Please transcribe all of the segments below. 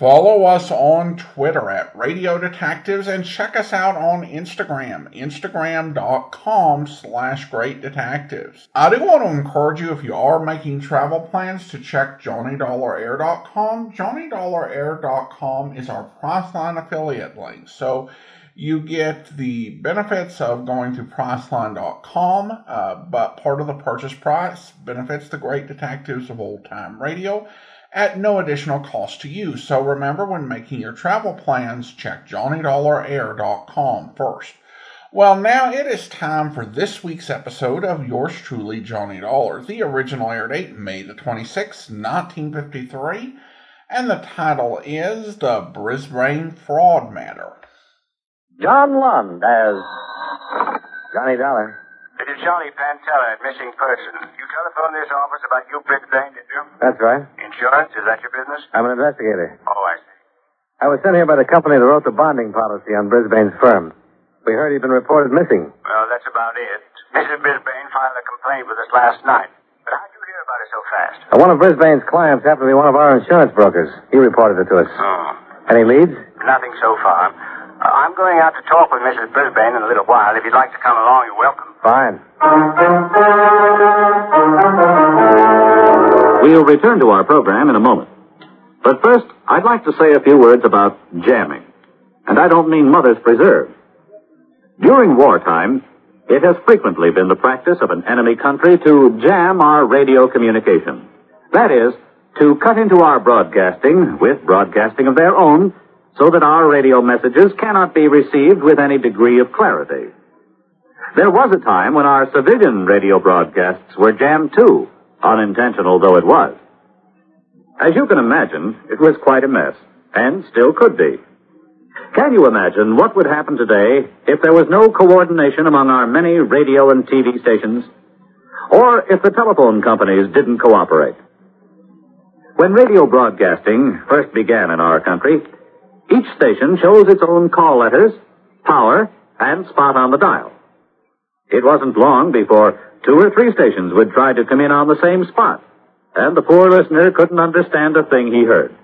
Follow us on Twitter at Radio Detectives and check us out on Instagram, instagram.com slash great detectives. I do want to encourage you, if you are making travel plans, to check JohnnyDollarAir.com. JohnnyDollarAir.com is our Priceline affiliate link. So you get the benefits of going to Priceline.com, uh, but part of the purchase price benefits the great detectives of old time radio at no additional cost to you. So remember, when making your travel plans, check JohnnyDollarAir.com first. Well, now it is time for this week's episode of yours truly, Johnny Dollar. The original air date, May the 26th, 1953, and the title is The Brisbane Fraud Matter. John Lund as Johnny Dollar. It is Johnny Pantella, missing person. You telephoned this office about you Brisbane, did you? That's right. Insurance, is that your business? I'm an investigator. Oh, I see. I was sent here by the company that wrote the bonding policy on Brisbane's firm. We heard he'd been reported missing. Well, that's about it. Mrs. Brisbane filed a complaint with us last night. But how'd you hear about it so fast? Uh, one of Brisbane's clients happened to be one of our insurance brokers. He reported it to us. Oh. Any leads? Nothing so far. Uh, I'm going out to talk with Mrs. Brisbane in a little while. If you'd like to come along, you're welcome. Fine. We'll return to our program in a moment. But first, I'd like to say a few words about jamming. And I don't mean Mother's Preserve. During wartime, it has frequently been the practice of an enemy country to jam our radio communication. That is, to cut into our broadcasting with broadcasting of their own so that our radio messages cannot be received with any degree of clarity. There was a time when our civilian radio broadcasts were jammed too, unintentional though it was. As you can imagine, it was quite a mess, and still could be. Can you imagine what would happen today if there was no coordination among our many radio and TV stations? Or if the telephone companies didn't cooperate? When radio broadcasting first began in our country, each station chose its own call letters, power, and spot on the dial. It wasn't long before two or three stations would try to come in on the same spot, and the poor listener couldn't understand a thing he heard.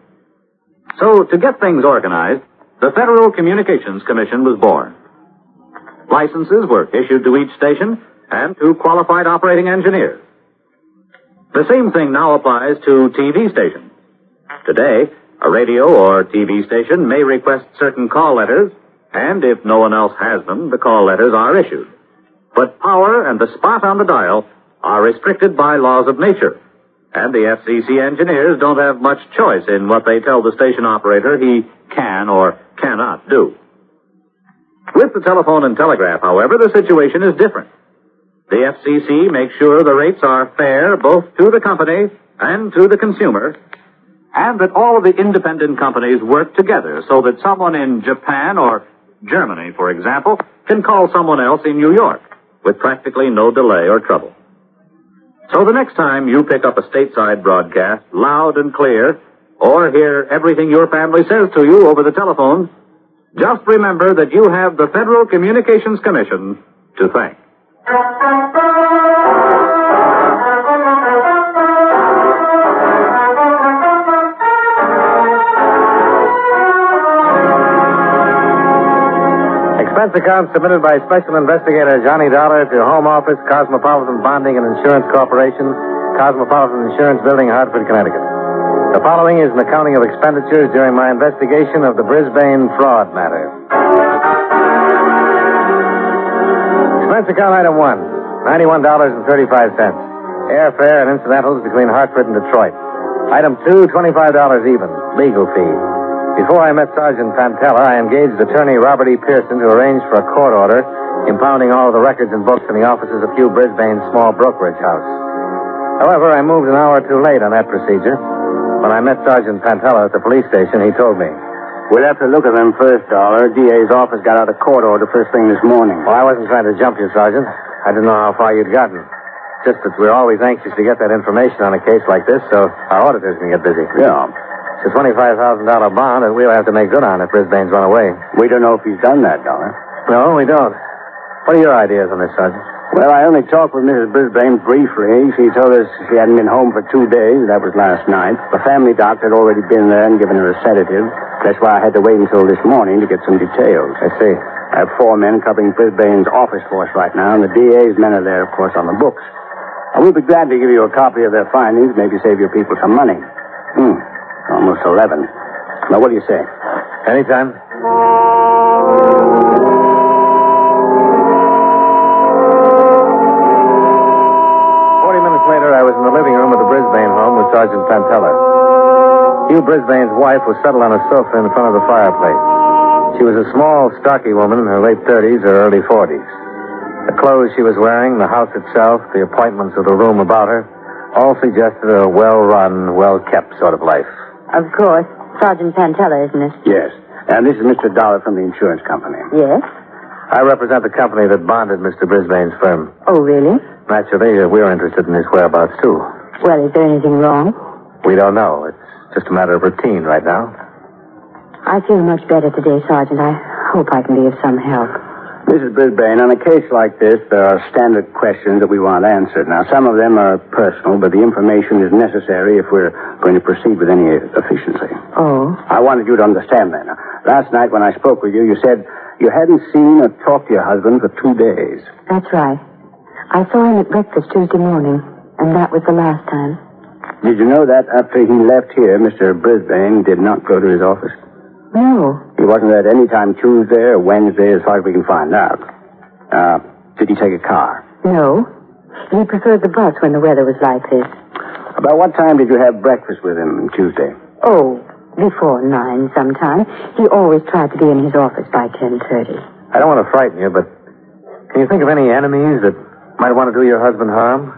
So, to get things organized, the Federal Communications Commission was born. Licenses were issued to each station and to qualified operating engineers. The same thing now applies to TV stations. Today, a radio or TV station may request certain call letters, and if no one else has them, the call letters are issued. But power and the spot on the dial are restricted by laws of nature, and the FCC engineers don't have much choice in what they tell the station operator he can or cannot do. With the telephone and telegraph, however, the situation is different. The FCC makes sure the rates are fair both to the company and to the consumer, and that all of the independent companies work together so that someone in Japan or Germany, for example, can call someone else in New York with practically no delay or trouble. So the next time you pick up a stateside broadcast loud and clear, or hear everything your family says to you over the telephone, just remember that you have the Federal Communications Commission to thank. Expense account submitted by Special Investigator Johnny Dollar to Home Office, Cosmopolitan Bonding and Insurance Corporation, Cosmopolitan Insurance Building, Hartford, Connecticut. The following is an accounting of expenditures during my investigation of the Brisbane fraud matter. Expense account item one, $91.35. Airfare and incidentals between Hartford and Detroit. Item two, $25 even, legal fee. Before I met Sergeant Pantella, I engaged attorney Robert E. Pearson to arrange for a court order impounding all the records and books in the offices of Hugh Brisbane's small brokerage house. However, I moved an hour too late on that procedure. When I met Sergeant Pantella at the police station, he told me. We'll have to look at them first, Dollar. DA's office got out a court order first thing this morning. Well, I wasn't trying to jump you, Sergeant. I didn't know how far you'd gotten. Just that we're always anxious to get that information on a case like this so our auditors can get busy. Yeah. It's a $25,000 bond that we'll have to make good on if Brisbane's run away. We don't know if he's done that, Dollar. No, we don't. What are your ideas on this, Sergeant? Well, I only talked with Mrs. Brisbane briefly. She told us she hadn't been home for two days. That was last night. The family doctor had already been there and given her a sedative. That's why I had to wait until this morning to get some details. I see. I have four men covering Brisbane's office force right now, and the DA's men are there, of course, on the books. I will be glad to give you a copy of their findings, maybe save your people some money. Hmm. Almost 11. Now, what do you say? Anytime. Forty minutes later, I was in the living room of the Brisbane home with Sergeant Pantella. Hugh Brisbane's wife was settled on a sofa in front of the fireplace. She was a small, stocky woman in her late 30s or early 40s. The clothes she was wearing, the house itself, the appointments of the room about her, all suggested a well-run, well-kept sort of life. Of course. Sergeant Pantella, isn't it? Yes. And this is Mr. Dollar from the insurance company. Yes. I represent the company that bonded Mr. Brisbane's firm. Oh, really? Naturally, uh, we're interested in his whereabouts, too. Well, is there anything wrong? We don't know. It's just a matter of routine right now. I feel much better today, Sergeant. I hope I can be of some help. Mrs. Brisbane, on a case like this, there are standard questions that we want answered. Now, some of them are personal, but the information is necessary if we're going to proceed with any efficiency. Oh? I wanted you to understand that. Now, last night when I spoke with you, you said you hadn't seen or talked to your husband for two days. That's right. I saw him at breakfast Tuesday morning, and that was the last time. Did you know that after he left here, Mr. Brisbane did not go to his office? No. He wasn't there at any time Tuesday or Wednesday, as far as we can find out. Uh, did he take a car? No. He preferred the bus when the weather was like this. About what time did you have breakfast with him Tuesday? Oh, before nine sometime. He always tried to be in his office by 10.30. I don't want to frighten you, but can you think of any enemies that might want to do your husband harm?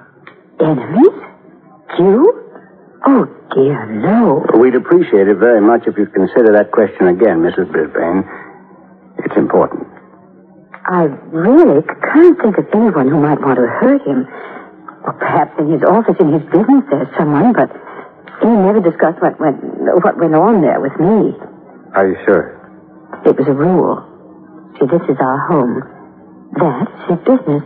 Enemies? You? Oh, dear, no. We'd appreciate it very much if you'd consider that question again, Mrs. Brisbane. It's important. I really can't think of anyone who might want to hurt him. Or perhaps in his office, in his business, there's someone, but he never discussed what went, what went on there with me. Are you sure? It was a rule. See, this is our home. That's his business.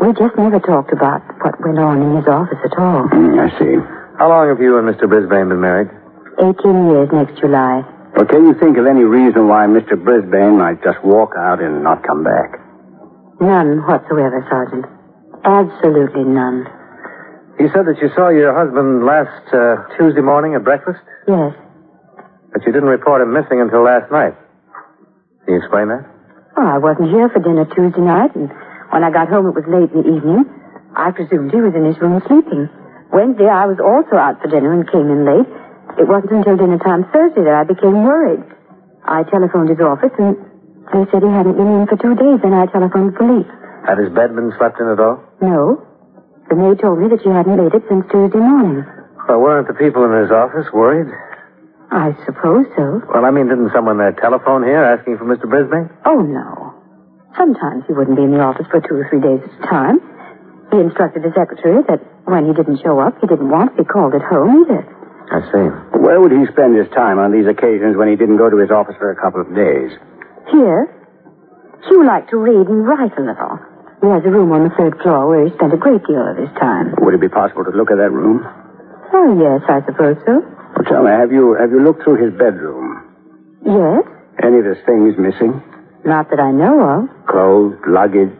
We just never talked about what went on in his office at all. Mm, I see. How long have you and Mr. Brisbane been married? 18 years next July. Well, can you think of any reason why Mr. Brisbane might just walk out and not come back? None whatsoever, Sergeant. Absolutely none. You said that you saw your husband last uh, Tuesday morning at breakfast, Yes. but you didn't report him missing until last night. Can you explain that? Oh, I wasn't here for dinner Tuesday night, and when I got home it was late in the evening. I presumed he was in his room sleeping. Wednesday I was also out for dinner and came in late. It wasn't until dinner time Thursday that I became worried. I telephoned his office and they said he hadn't been in for two days, and I telephoned the police. Had his bed been slept in at all? No. The maid told me that she hadn't made it since Tuesday morning. Well, weren't the people in his office worried? I suppose so. Well, I mean, didn't someone uh, telephone here asking for Mr. Brisbane? Oh, no. Sometimes he wouldn't be in the office for two or three days at a time. He instructed the secretary that when he didn't show up, he didn't want to be called at home either. I see. Where would he spend his time on these occasions when he didn't go to his office for a couple of days? Here, Hugh liked to read and write a little. He has a room on the third floor where he spent a great deal of his time. Would it be possible to look at that room? Oh, yes, I suppose so. Well, tell me, have you have you looked through his bedroom? Yes, Any of his things missing? not that I know of. Clothes, luggage,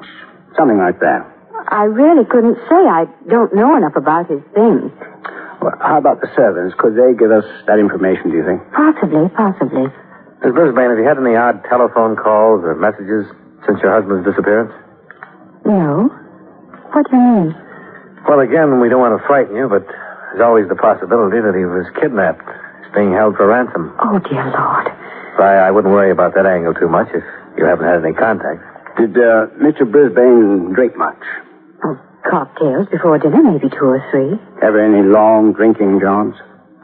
something like that. I really couldn't say. I don't know enough about his things. Well, how about the servants? Could they give us that information, do you think? Possibly, possibly. Miss Brisbane, have you had any odd telephone calls or messages since your husband's disappearance? No. What do you mean? Well, again, we don't want to frighten you, but there's always the possibility that he was kidnapped. He's being held for ransom. Oh, dear Lord. So I, I wouldn't worry about that angle too much if you haven't had any contact. Did uh, Mr. Brisbane drink much? Cocktails before dinner, maybe two or three. Ever any long drinking jaunts?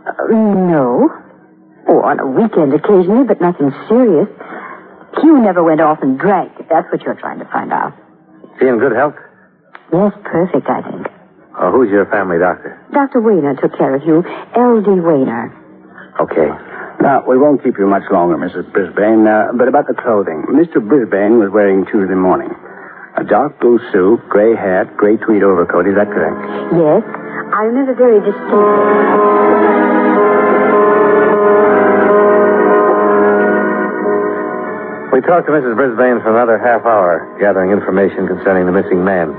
Uh, no. Oh, on a weekend occasionally, but nothing serious. Hugh never went off and drank, if that's what you're trying to find out. Is he in good health? Yes, perfect, I think. Oh, who's your family doctor? Dr. Wayner took care of you. L.D. Wayner. Okay. Now, we won't keep you much longer, Mrs. Brisbane. Uh, but about the clothing. Mr. Brisbane was wearing Tuesday morning. A dark blue suit, gray hat, gray tweed overcoat. Is that correct? Yes. I remember very distinctly. We talked to Mrs. Brisbane for another half hour, gathering information concerning the missing man.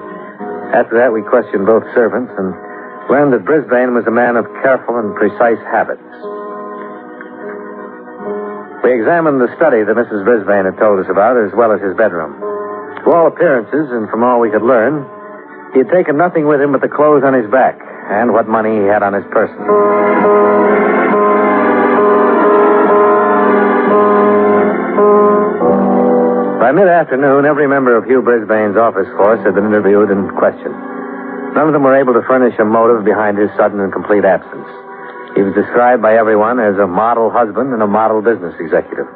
After that, we questioned both servants and learned that Brisbane was a man of careful and precise habits. We examined the study that Mrs. Brisbane had told us about, as well as his bedroom. To all appearances, and from all we could learn, he had taken nothing with him but the clothes on his back and what money he had on his person. By mid afternoon, every member of Hugh Brisbane's office force had been interviewed and questioned. None of them were able to furnish a motive behind his sudden and complete absence. He was described by everyone as a model husband and a model business executive.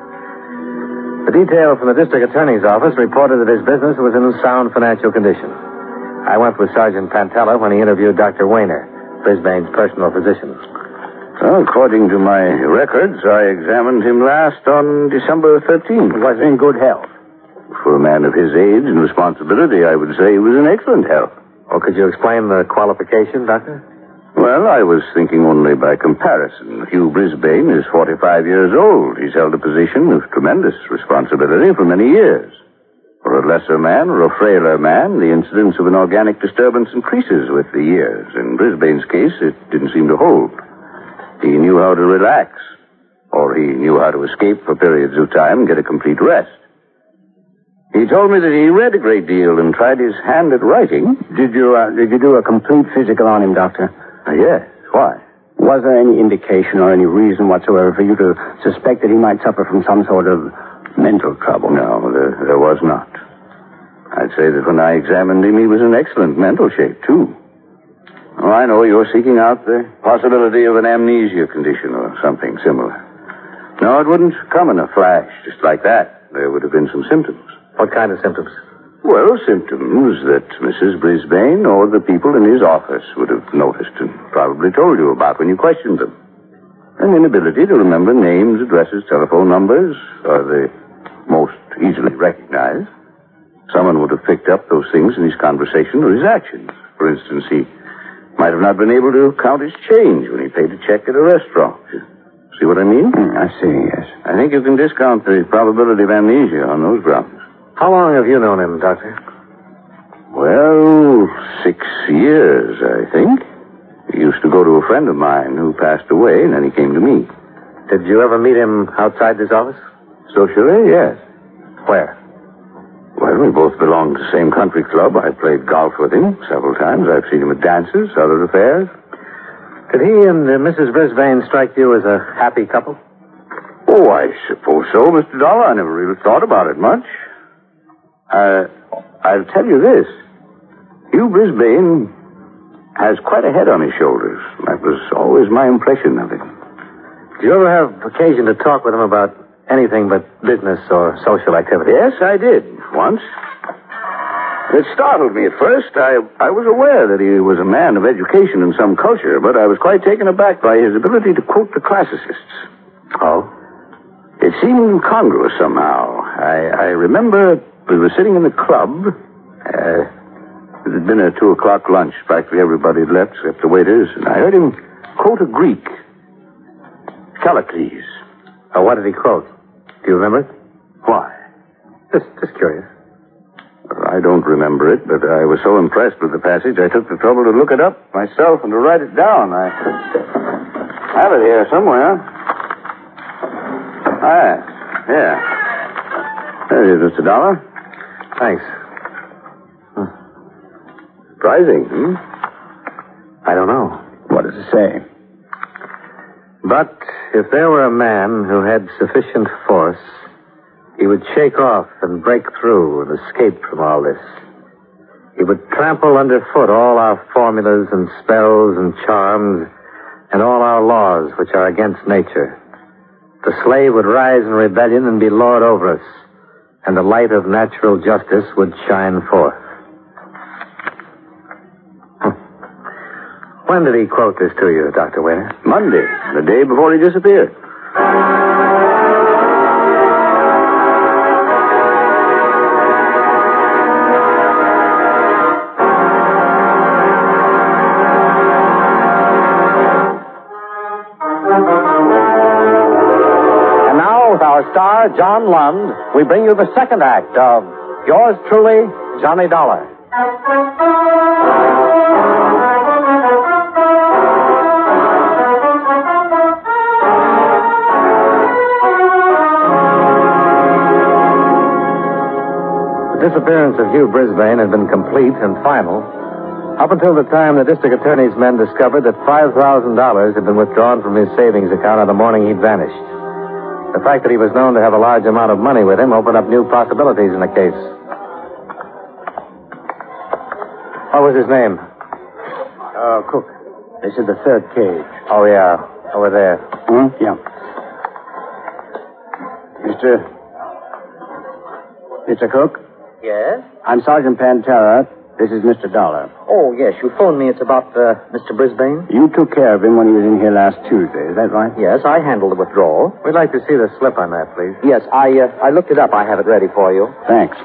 The detail from the district attorney's office reported that his business was in sound financial condition. I went with Sergeant Pantella when he interviewed Dr. Weiner, Brisbane's personal physician. Well, according to my records, I examined him last on December 13th. He was in good health. For a man of his age and responsibility, I would say he was in excellent health. Oh, could you explain the qualification, Doctor? Well, I was thinking only by comparison. Hugh Brisbane is 45 years old. He's held a position of tremendous responsibility for many years. For a lesser man or a frailer man, the incidence of an organic disturbance increases with the years. In Brisbane's case, it didn't seem to hold. He knew how to relax, or he knew how to escape for periods of time and get a complete rest. He told me that he read a great deal and tried his hand at writing. Did you, uh, did you do a complete physical on him, Doctor? Uh, yes. Why? Was there any indication or any reason whatsoever for you to suspect that he might suffer from some sort of mental trouble? No, there, there was not. I'd say that when I examined him, he was in excellent mental shape, too. Oh, I know you're seeking out the possibility of an amnesia condition or something similar. No, it wouldn't come in a flash, just like that. There would have been some symptoms. What kind of symptoms? Well, symptoms that Mrs. Brisbane or the people in his office would have noticed and probably told you about when you questioned them. An inability to remember names, addresses, telephone numbers are the most easily recognized. Someone would have picked up those things in his conversation or his actions. For instance, he might have not been able to count his change when he paid a check at a restaurant. See what I mean? Hmm, I see, yes. I think you can discount the probability of amnesia on those grounds. How long have you known him, Doctor? Well, six years, I think. He used to go to a friend of mine who passed away, and then he came to me. Did you ever meet him outside this office? Socially, yes. Where? Well, we both belonged to the same country club. I played golf with him several times. I've seen him at dances, other affairs. Did he and uh, Mrs. Brisbane strike you as a happy couple? Oh, I suppose so, Mr. Dollar. I never really thought about it much. Uh, I'll tell you this. Hugh Brisbane has quite a head on his shoulders. That was always my impression of him. Did you ever have occasion to talk with him about anything but business or social activity? Yes, I did, once. It startled me at first. I, I was aware that he was a man of education and some culture, but I was quite taken aback by his ability to quote the classicists. Oh? It seemed incongruous somehow. I, I remember we were sitting in the club. Uh, it had been a two o'clock lunch. Practically everybody had left except the waiters, and I heard him quote a Greek. Callicles. Oh, what did he quote? Do you remember it? Why? Just, just curious. I don't remember it, but I was so impressed with the passage, I took the trouble to look it up myself and to write it down. I have it here somewhere. Ah, yeah. There it is, Mr. Dollar. Thanks. Surprising, hmm? I don't know. What does it say? But if there were a man who had sufficient force, he would shake off and break through and escape from all this. He would trample underfoot all our formulas and spells and charms and all our laws which are against nature. The slave would rise in rebellion and be lord over us, and the light of natural justice would shine forth. Hmm. When did he quote this to you, Dr. Waiter? Monday, the day before he disappeared. Star, John Lund, we bring you the second act of Yours Truly, Johnny Dollar. The disappearance of Hugh Brisbane had been complete and final up until the time the district attorney's men discovered that $5,000 had been withdrawn from his savings account on the morning he'd vanished. The fact that he was known to have a large amount of money with him opened up new possibilities in the case. What was his name? Uh, Cook. This is the third cage. Oh, yeah. Over there. Hmm? Yeah. Mr. Mr. Cook? Yes? I'm Sergeant Pantella. This is Mr. Dollar. Oh, yes. You phoned me. It's about uh, Mr. Brisbane? You took care of him when he was in here last Tuesday. Is that right? Yes, I handled the withdrawal. We'd like to see the slip on that, please. Yes, I uh, I looked it up. I have it ready for you. Thanks.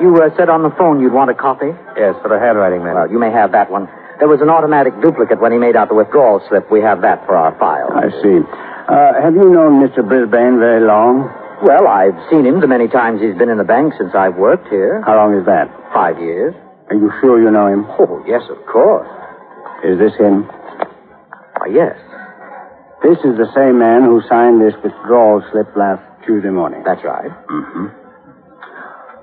You uh, said on the phone you'd want a copy? Yes, for the handwriting man. Well, you may have that one. There was an automatic duplicate when he made out the withdrawal slip. We have that for our file. I see. Uh, have you known Mr. Brisbane very long? Well, I've seen him the many times he's been in the bank since I've worked here. How long is that? Five years. Are you sure you know him? Oh, yes, of course. Is this him? Why, yes. This is the same man who signed this withdrawal slip last Tuesday morning. That's right. Mm-hmm.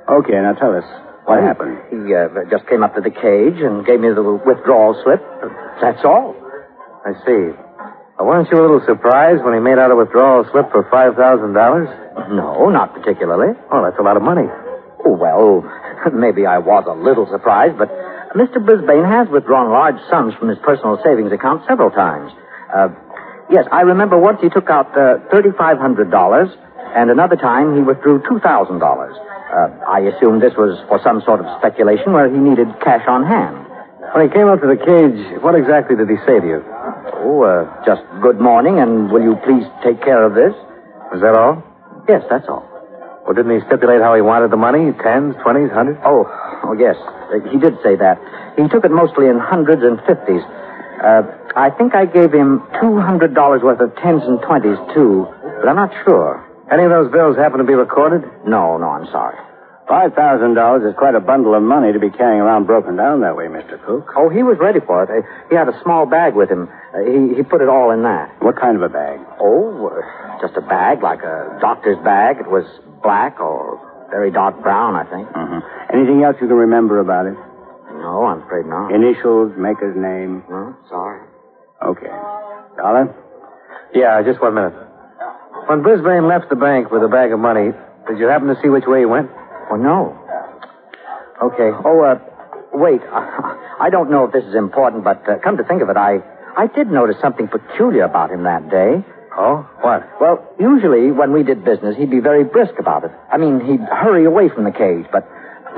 Okay, now tell us. What happened? He uh, just came up to the cage and gave me the withdrawal slip. That's all. I see. Uh, weren't you a little surprised when he made out a withdrawal slip for $5,000? No, not particularly. Oh, that's a lot of money. Oh, well, maybe I was a little surprised, but Mr. Brisbane has withdrawn large sums from his personal savings account several times. Uh, yes, I remember once he took out uh, $3,500, and another time he withdrew $2,000. Uh, I assume this was for some sort of speculation where he needed cash on hand. When he came up to the cage, what exactly did he say to you? Oh, uh, just good morning, and will you please take care of this? Was that all? Yes, that's all. Well, didn't he stipulate how he wanted the money? Tens, twenties, hundreds? Oh, oh yes. Uh, he did say that. He took it mostly in hundreds and fifties. Uh, I think I gave him $200 worth of tens and twenties, too, but I'm not sure. Any of those bills happen to be recorded? No, no, I'm sorry. Five thousand dollars is quite a bundle of money to be carrying around broken down that way, Mr. Cook. Oh, he was ready for it. Uh, he had a small bag with him. Uh, he, he put it all in that. What kind of a bag? Oh, just a bag, like a doctor's bag. It was black or very dark brown, I think. Mm-hmm. Anything else you can remember about it? No, I'm afraid not. Initials, maker's name. No, sorry. Okay. Dollar? Yeah, just one minute. When Brisbane left the bank with a bag of money, did you happen to see which way he went? Oh, no. Okay. Oh, uh, wait. I don't know if this is important, but uh, come to think of it, I, I did notice something peculiar about him that day. Oh? What? Well, usually when we did business, he'd be very brisk about it. I mean, he'd hurry away from the cage, but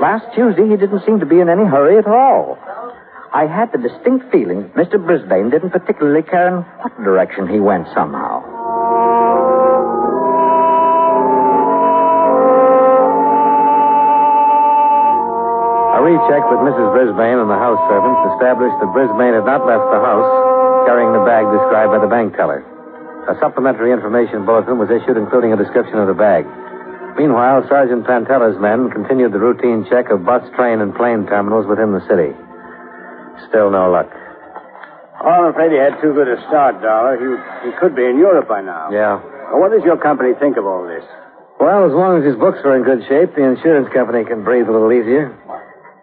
last Tuesday he didn't seem to be in any hurry at all. I had the distinct feeling Mr. Brisbane didn't particularly care in what direction he went somehow. A recheck with Mrs. Brisbane and the house servants established that Brisbane had not left the house carrying the bag described by the bank teller. A supplementary information bulletin was issued including a description of the bag. Meanwhile, Sergeant Pantella's men continued the routine check of bus, train, and plane terminals within the city. Still no luck. Oh, I'm afraid he had too good a start, Dollar. He, he could be in Europe by now. Yeah. Well, what does your company think of all this? Well, as long as his books are in good shape, the insurance company can breathe a little easier.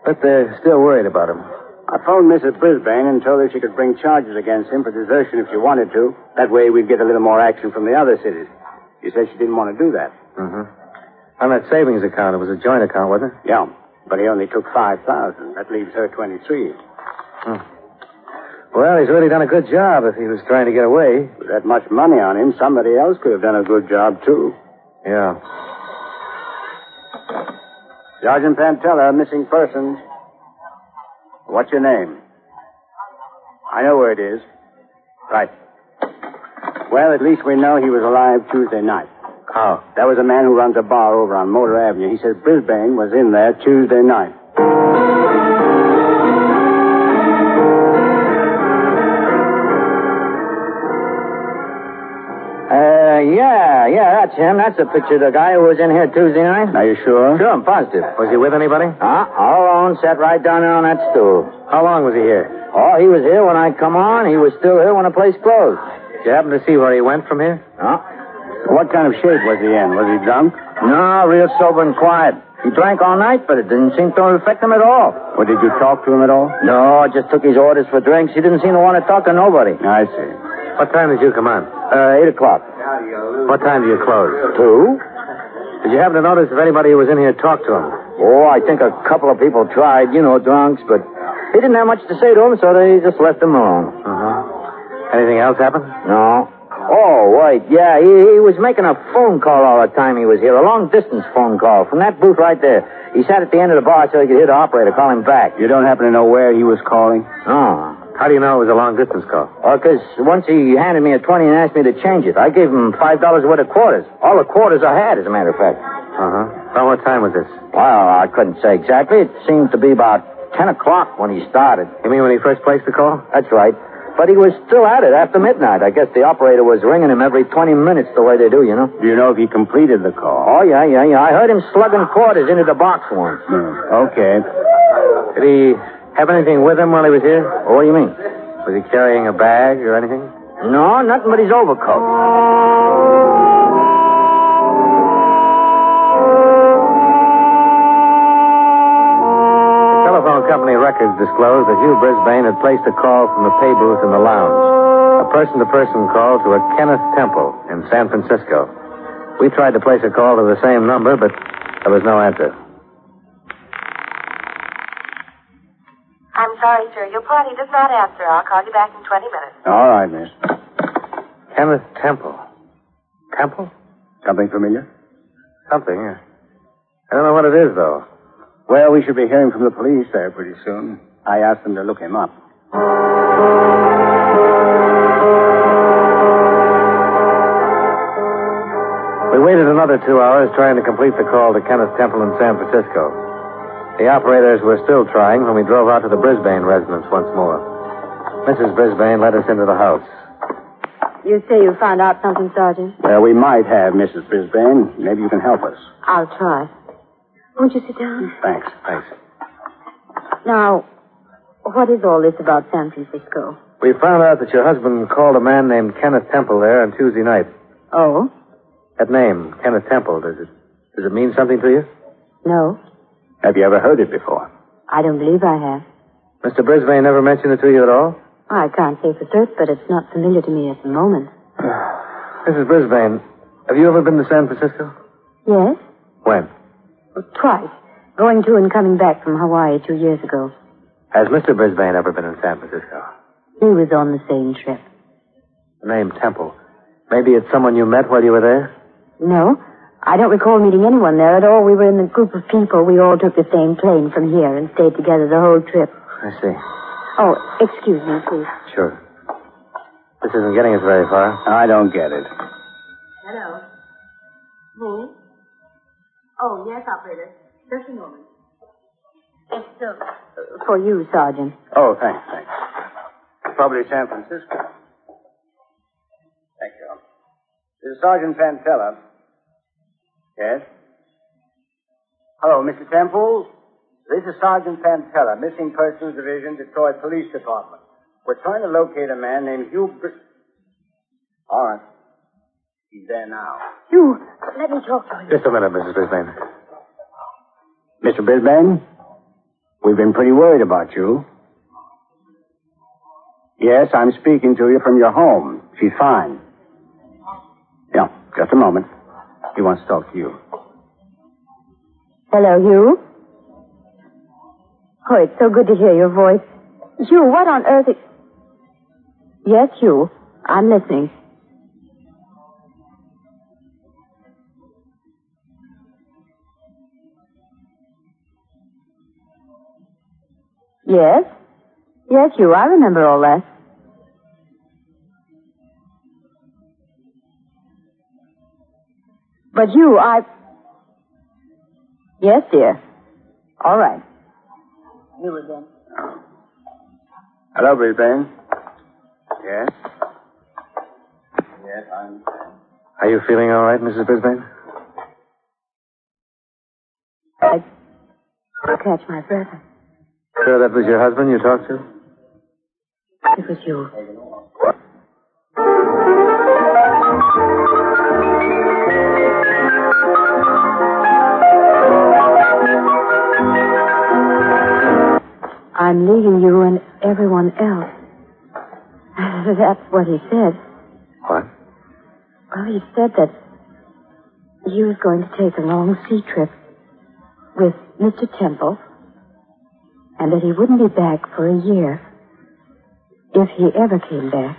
But they're still worried about him. I phoned Mrs. Brisbane and told her she could bring charges against him for desertion if she wanted to. That way we'd get a little more action from the other cities. She said she didn't want to do that. Mm-hmm. On that savings account, it was a joint account, wasn't it? Yeah, but he only took 5000 That leaves her 23 Hmm. Well, he's really done a good job if he was trying to get away. With that much money on him, somebody else could have done a good job, too. Yeah. Sergeant Pantella, missing persons. What's your name? I know where it is. Right. Well, at least we know he was alive Tuesday night. How? That was a man who runs a bar over on Motor Avenue. He said Brisbane was in there Tuesday night. Yeah, yeah, that's him. That's the picture of the guy who was in here Tuesday night. Are you sure? Sure, I'm positive. Was he with anybody? Huh? All alone, sat right down there on that stool. How long was he here? Oh, he was here when I come on. He was still here when the place closed. Did you happen to see where he went from here? Huh? What kind of shape was he in? Was he drunk? No, real sober and quiet. He drank all night, but it didn't seem to affect him at all. Or did you talk to him at all? No, I just took his orders for drinks. He didn't seem to want to talk to nobody. I see. What time did you come on? Uh, eight o'clock. What time do you close? Two? Did you happen to notice if anybody who was in here talked to him? Oh, I think a couple of people tried, you know, drunks, but he didn't have much to say to him, so they just left him alone. Uh-huh. Anything else happen? No. Oh, wait, yeah, he, he was making a phone call all the time he was here, a long distance phone call from that booth right there. He sat at the end of the bar so he could hear the operator call him back. You don't happen to know where he was calling? No. How do you know it was a long distance call? Oh, 'cause once he handed me a 20 and asked me to change it. I gave him $5 worth of quarters. All the quarters I had, as a matter of fact. Uh-huh. About what time was this? Well, I couldn't say exactly. It seemed to be about 10 o'clock when he started. You mean when he first placed the call? That's right. But he was still at it after midnight. I guess the operator was ringing him every 20 minutes the way they do, you know? Do you know if he completed the call? Oh, yeah, yeah, yeah. I heard him slugging quarters into the box once. Hmm. Okay. Did he have anything with him while he was here? What do you mean? Was he carrying a bag or anything? No, nothing but his overcoat. The telephone company records disclosed that Hugh Brisbane had placed a call from the pay booth in the lounge. A person-to-person call to a Kenneth Temple in San Francisco. We tried to place a call to the same number, but there was no answer. Sorry, sir. Your party does not answer. I'll call you back in 20 minutes. All right, miss. Kenneth Temple. Temple? Something familiar? Something, yeah. I don't know what it is, though. Well, we should be hearing from the police there pretty soon. I asked them to look him up. We waited another two hours trying to complete the call to Kenneth Temple in San Francisco. The operators were still trying when we drove out to the Brisbane residence once more. Mrs. Brisbane led us into the house. You say you found out something, Sergeant? Well, we might have, Mrs. Brisbane. Maybe you can help us. I'll try. Won't you sit down? Thanks. Thanks. Now, what is all this about San Francisco? We found out that your husband called a man named Kenneth Temple there on Tuesday night. Oh? That name, Kenneth Temple, does it does it mean something to you? No, Have you ever heard it before? I don't believe I have. Mr. Brisbane never mentioned it to you at all? I can't say for certain, but it's not familiar to me at the moment. Mrs. Brisbane, have you ever been to San Francisco? Yes? When? Twice. Going to and coming back from Hawaii two years ago. Has Mr. Brisbane ever been in San Francisco? He was on the same trip. The name Temple. Maybe it's someone you met while you were there? No, I don't recall meeting anyone there at all. We were in a group of people. We all took the same plane from here and stayed together the whole trip. I see. Oh, excuse me, please. Sure. This isn't getting us very far. I don't get it. Hello. Me? Oh, yes, operator. Just a moment. It's uh, for you, Sergeant. Oh, thanks, thanks. Probably San Francisco. Thank you. This is Sergeant Pantella. Yes? Hello, Mr. Temple. This is Sergeant Pantella, Missing Persons Division, Detroit Police Department. We're trying to locate a man named Hugh Br- All right. He's there now. You, let me talk to him. Just a minute, Mrs. Brisbane. Mr. Brisbane, we've been pretty worried about you. Yes, I'm speaking to you from your home. She's fine. Yeah, just a moment. He wants to talk to you. Hello, Hugh. Oh, it's so good to hear your voice. Hugh, what on earth is... Yes, Hugh. I'm listening. Yes? Yes, Hugh, I remember all that. But you, I. Yes, dear. All right. You again. Hello, Brisbane. Yes? Yes, I understand. Are you feeling all right, Mrs. Brisbane? I catch my breath. Sure that was your husband you talked to? It was you. I'm leaving you and everyone else. That's what he said. What? Well, he said that he was going to take a long sea trip with Mr. Temple and that he wouldn't be back for a year if he ever came back.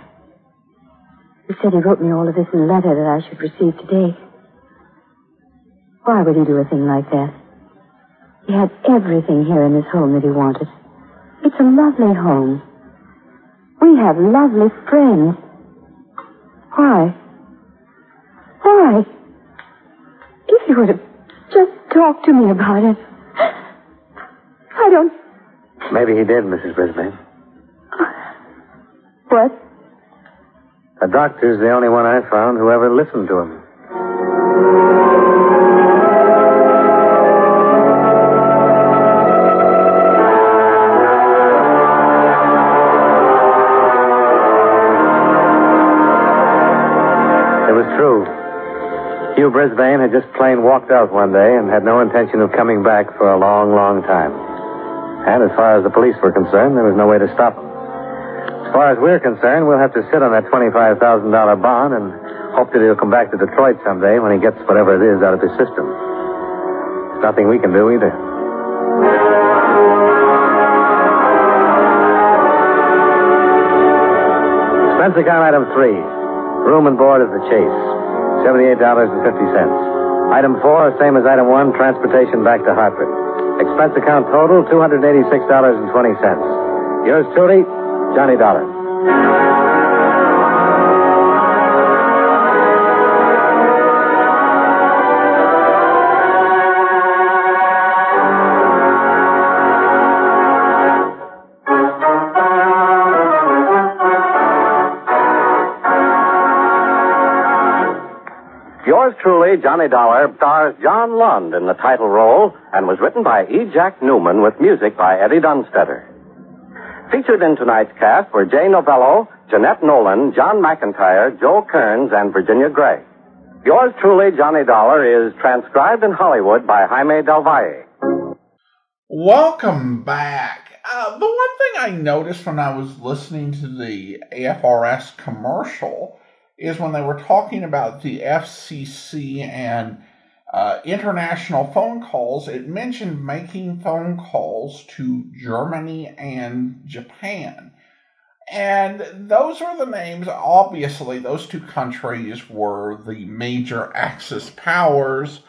He said he wrote me all of this in a letter that I should receive today. Why would he do a thing like that? He had everything here in this home that he wanted. It's a lovely home. We have lovely friends. Why? Why? If you would have just talked to me about it. I don't. Maybe he did, Mrs. Brisbane. What? The doctor's the only one I found who ever listened to him. Hugh Brisbane had just plain walked out one day and had no intention of coming back for a long, long time. And as far as the police were concerned, there was no way to stop him. As far as we're concerned, we'll have to sit on that $25,000 bond and hope that he'll come back to Detroit someday when he gets whatever it is out of his system. There's nothing we can do either. Account item three. Room and board at the Chase. $78.50. Item four, same as item one, transportation back to Hartford. Expense account total, $286.20. Yours truly, Johnny Dollar. Johnny Dollar, stars John Lund in the title role and was written by E. Jack Newman with music by Eddie Dunstedter. Featured in tonight's cast were Jay Novello, Jeanette Nolan, John McIntire, Joe Kearns, and Virginia Gray. Yours truly, Johnny Dollar, is transcribed in Hollywood by Jaime Del Valle. Welcome back. Uh, the one thing I noticed when I was listening to the AFRS commercial is when they were talking about the FCC and uh, international phone calls, it mentioned making phone calls to Germany and Japan. And those are the names, obviously, those two countries were the major Axis powers,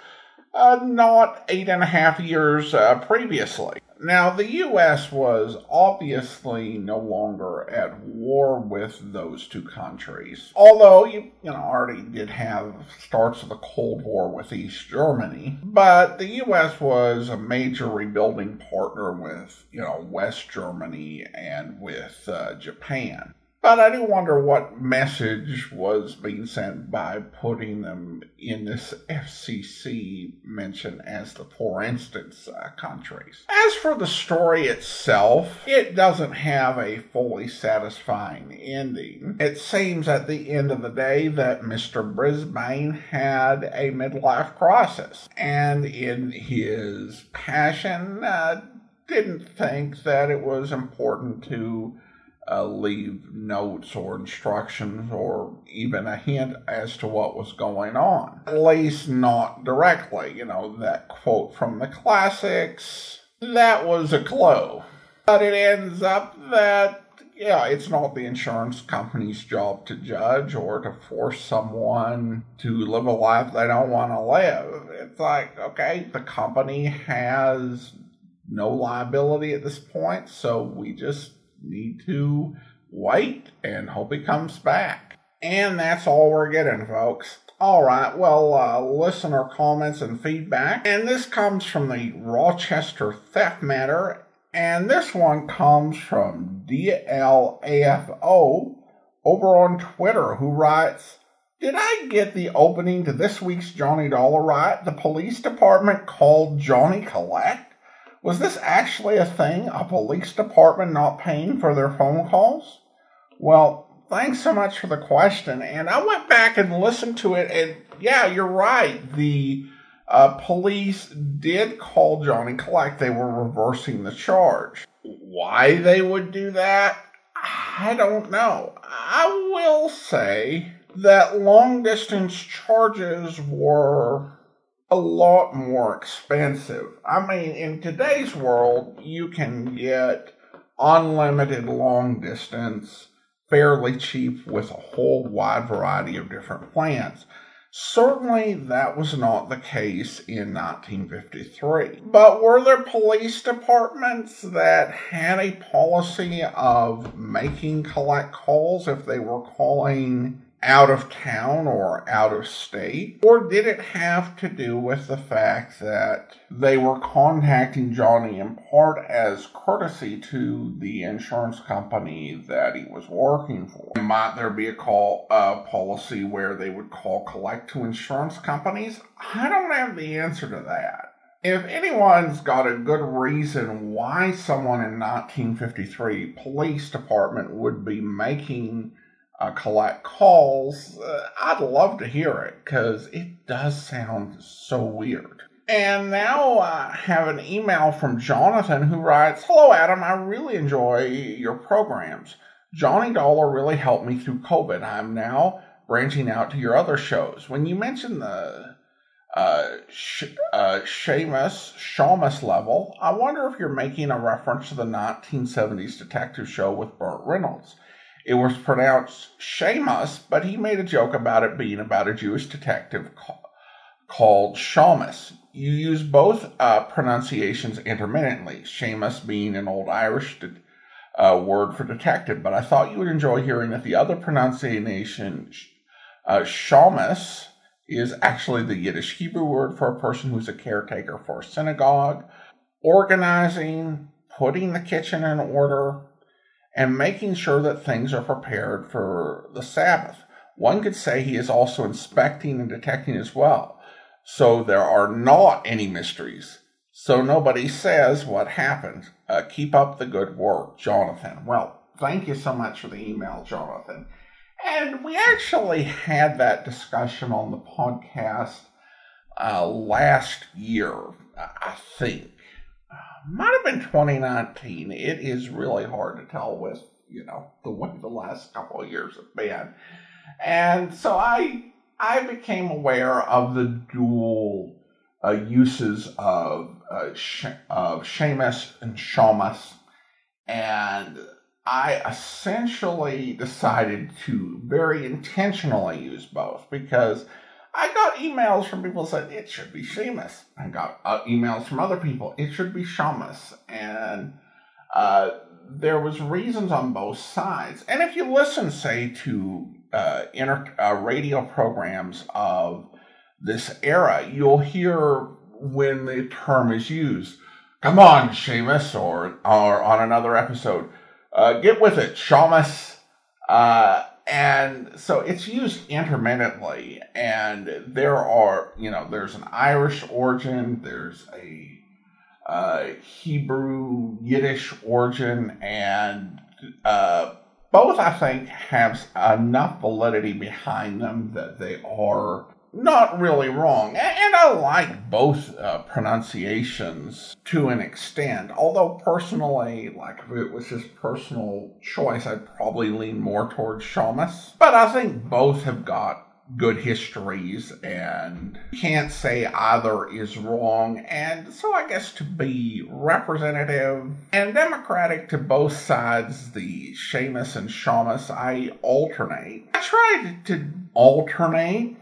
uh, not eight and a half years uh, previously. Now, the U.S. was obviously no longer at war with those two countries, although you, you know already did have starts of the Cold War with East Germany. But the U.S. was a major rebuilding partner with you know West Germany and with uh, Japan. But I do wonder what message was being sent by putting them in this FCC mention as the for instance uh, countries. As for the story itself, it doesn't have a fully satisfying ending. It seems at the end of the day that Mr. Brisbane had a midlife crisis, and in his passion, uh, didn't think that it was important to uh, leave notes or instructions or even a hint as to what was going on. At least not directly. You know, that quote from the classics, that was a clue. But it ends up that, yeah, it's not the insurance company's job to judge or to force someone to live a life they don't want to live. It's like, okay, the company has no liability at this point, so we just need to wait and hope he comes back. And that's all we're getting, folks. All right, well, uh, listener comments and feedback. And this comes from the Rochester Theft Matter. And this one comes from DLAFO over on Twitter, who writes, Did I get the opening to this week's Johnny Dollar right? The police department called Johnny Collect? Was this actually a thing? A police department not paying for their phone calls? Well, thanks so much for the question. And I went back and listened to it, and yeah, you're right. The uh, police did call Johnny Collect. They were reversing the charge. Why they would do that, I don't know. I will say that long distance charges were a lot more expensive. I mean, in today's world, you can get unlimited long distance fairly cheap with a whole wide variety of different plans. Certainly, that was not the case in 1953. But were there police departments that had a policy of making collect calls if they were calling out of town or out of state? Or did it have to do with the fact that they were contacting Johnny in part as courtesy to the insurance company that he was working for? Might there be a call uh, policy where they would call collect to insurance companies? I don't have the answer to that. If anyone's got a good reason why someone in 1953 police department would be making uh, collect calls, uh, I'd love to hear it because it does sound so weird. And now I have an email from Jonathan who writes Hello, Adam. I really enjoy your programs. Johnny Dollar really helped me through COVID. I'm now branching out to your other shows. When you mentioned the uh, Sh- uh, Seamus, Shamus level, I wonder if you're making a reference to the 1970s detective show with Burt Reynolds. It was pronounced Shamus, but he made a joke about it being about a Jewish detective called Shamus. You use both uh, pronunciations intermittently, Shamus being an old Irish de- uh, word for detective, but I thought you would enjoy hearing that the other pronunciation, uh, Shamus, is actually the Yiddish Hebrew word for a person who's a caretaker for a synagogue, organizing, putting the kitchen in order, and making sure that things are prepared for the Sabbath. One could say he is also inspecting and detecting as well. So there are not any mysteries. So nobody says what happened. Uh, keep up the good work, Jonathan. Well, thank you so much for the email, Jonathan. And we actually had that discussion on the podcast uh, last year, I think might have been 2019. It is really hard to tell with, you know, the way the last couple of years have been. And so I I became aware of the dual uh, uses of uh, of Seamus and Shamus, and I essentially decided to very intentionally use both because I got emails from people saying it should be Seamus. I got uh, emails from other people. It should be Shamus. And uh, there was reasons on both sides. And if you listen, say, to uh, inter- uh, radio programs of this era, you'll hear when the term is used. Come on, Seamus, or or on another episode, uh, get with it, Shamus. Uh, and so it's used intermittently and there are you know there's an irish origin there's a uh, hebrew yiddish origin and uh, both i think have enough validity behind them that they are not really wrong. And I like both uh, pronunciations to an extent. Although personally, like if it was his personal choice, I'd probably lean more towards Shamus. But I think both have got good histories and can't say either is wrong. And so I guess to be representative and democratic to both sides, the Seamus and Shamus, I alternate. I try to alternate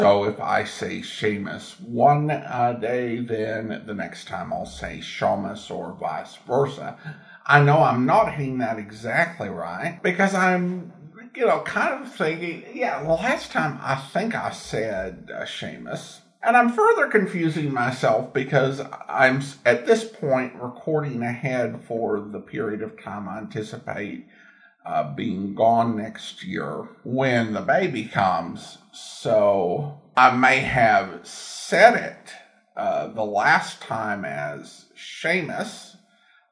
so if I say Seamus one uh, day, then the next time I'll say Shamus or vice versa. I know I'm not hitting that exactly right because I'm you know, kind of thinking, yeah, last time I think I said uh, Seamus. And I'm further confusing myself because I'm at this point recording ahead for the period of time I anticipate uh, being gone next year when the baby comes. So I may have said it uh, the last time as Seamus,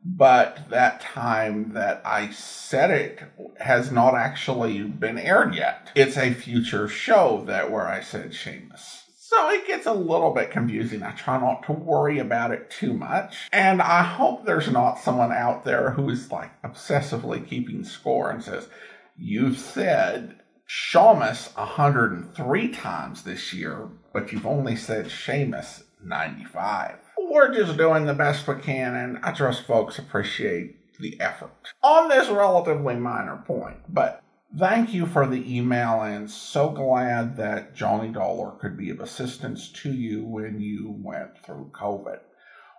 but that time that I said it has not actually been aired yet. It's a future show that where I said Seamus. So it gets a little bit confusing. I try not to worry about it too much. And I hope there's not someone out there who is like obsessively keeping score and says, You've said Shamus 103 times this year, but you've only said Seamus 95. We're just doing the best we can, and I trust folks appreciate the effort on this relatively minor point. But Thank you for the email and so glad that Johnny Dollar could be of assistance to you when you went through COVID.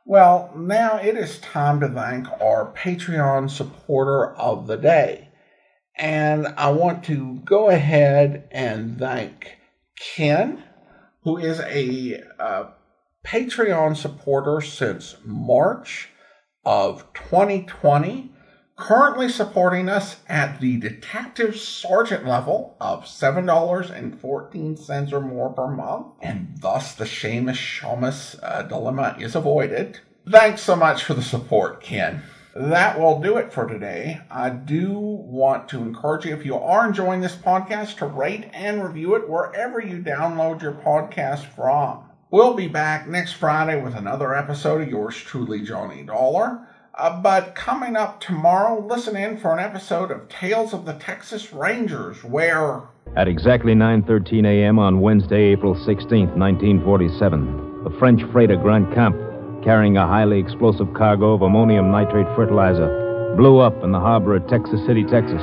Well, now it is time to thank our Patreon supporter of the day. And I want to go ahead and thank Ken, who is a uh, Patreon supporter since March of 2020 currently supporting us at the detective sergeant level of $7.14 or more per month, and thus the Seamus Shamus uh, dilemma is avoided. Thanks so much for the support, Ken. That will do it for today. I do want to encourage you, if you are enjoying this podcast, to rate and review it wherever you download your podcast from. We'll be back next Friday with another episode of yours truly, Johnny Dollar. Uh, but coming up tomorrow, listen in for an episode of Tales of the Texas Rangers, where. At exactly 9:13 a.m. on Wednesday, April 16, 1947, the French freighter Grandcamp, carrying a highly explosive cargo of ammonium nitrate fertilizer, blew up in the harbor at Texas City, Texas.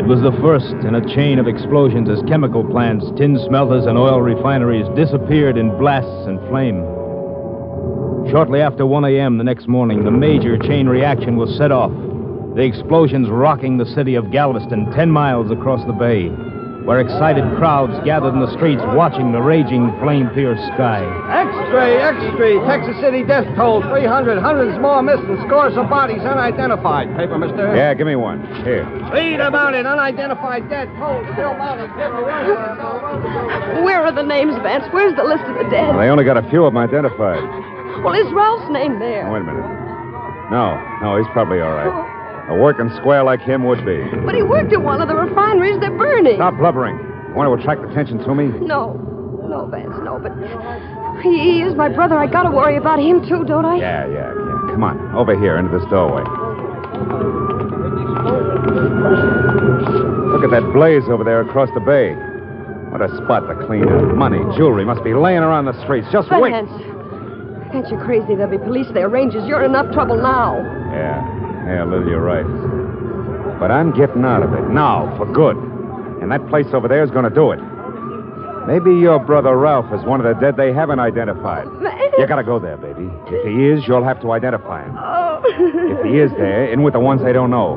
It was the first in a chain of explosions as chemical plants, tin smelters, and oil refineries disappeared in blasts and flame. Shortly after 1 a.m. the next morning, the major chain reaction was set off. The explosions rocking the city of Galveston 10 miles across the bay, where excited crowds gathered in the streets watching the raging flame-pierced sky. X-ray, X-ray, Texas City death toll 300, hundreds more missing, scores of bodies unidentified. Paper, mister? Yeah, give me one. Here. Read about it. Unidentified dead toll, still mounted. Where are the names, Vance? Where's the list of the dead? Well, they only got a few of them identified. Well, is Ralph's name there? Wait a minute. No, no, he's probably all right. A working square like him would be. But he worked at one of the refineries they're burning. Stop blubbering. You want to attract attention to me? No. No, Vance, no, but he, he is my brother. I gotta worry about him too, don't I? Yeah, yeah, yeah. Come on, over here into this doorway. Look at that blaze over there across the bay. What a spot to clean up. Money, jewelry must be laying around the streets. Just Vance. wait. Can't you crazy? There'll be police there, rangers. You're in enough trouble now. Yeah, yeah, Lil, you're right. But I'm getting out of it now, for good. And that place over there is going to do it. Maybe your brother Ralph is one of the dead they haven't identified. You gotta go there, baby. If he is, you'll have to identify him. Oh. If he is there, in with the ones they don't know.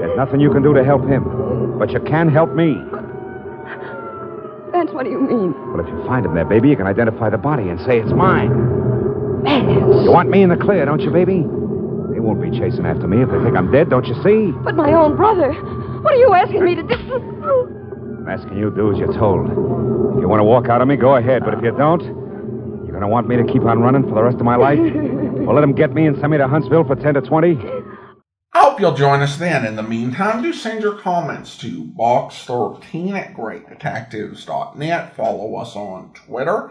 There's nothing you can do to help him. But you can help me. Vance, what do you mean? Well, if you find him there, baby, you can identify the body and say it's mine. Vance. You want me in the clear, don't you, baby? They won't be chasing after me if they think I'm dead, don't you see? But my own brother. What are you asking me to do? I'm asking you to do as you're told. If you want to walk out on me, go ahead. But if you don't, you're going to want me to keep on running for the rest of my life? Well, let them get me and send me to Huntsville for 10 to 20. I hope you'll join us then. In the meantime, do send your comments to box13 at greatdetectives.net. Follow us on Twitter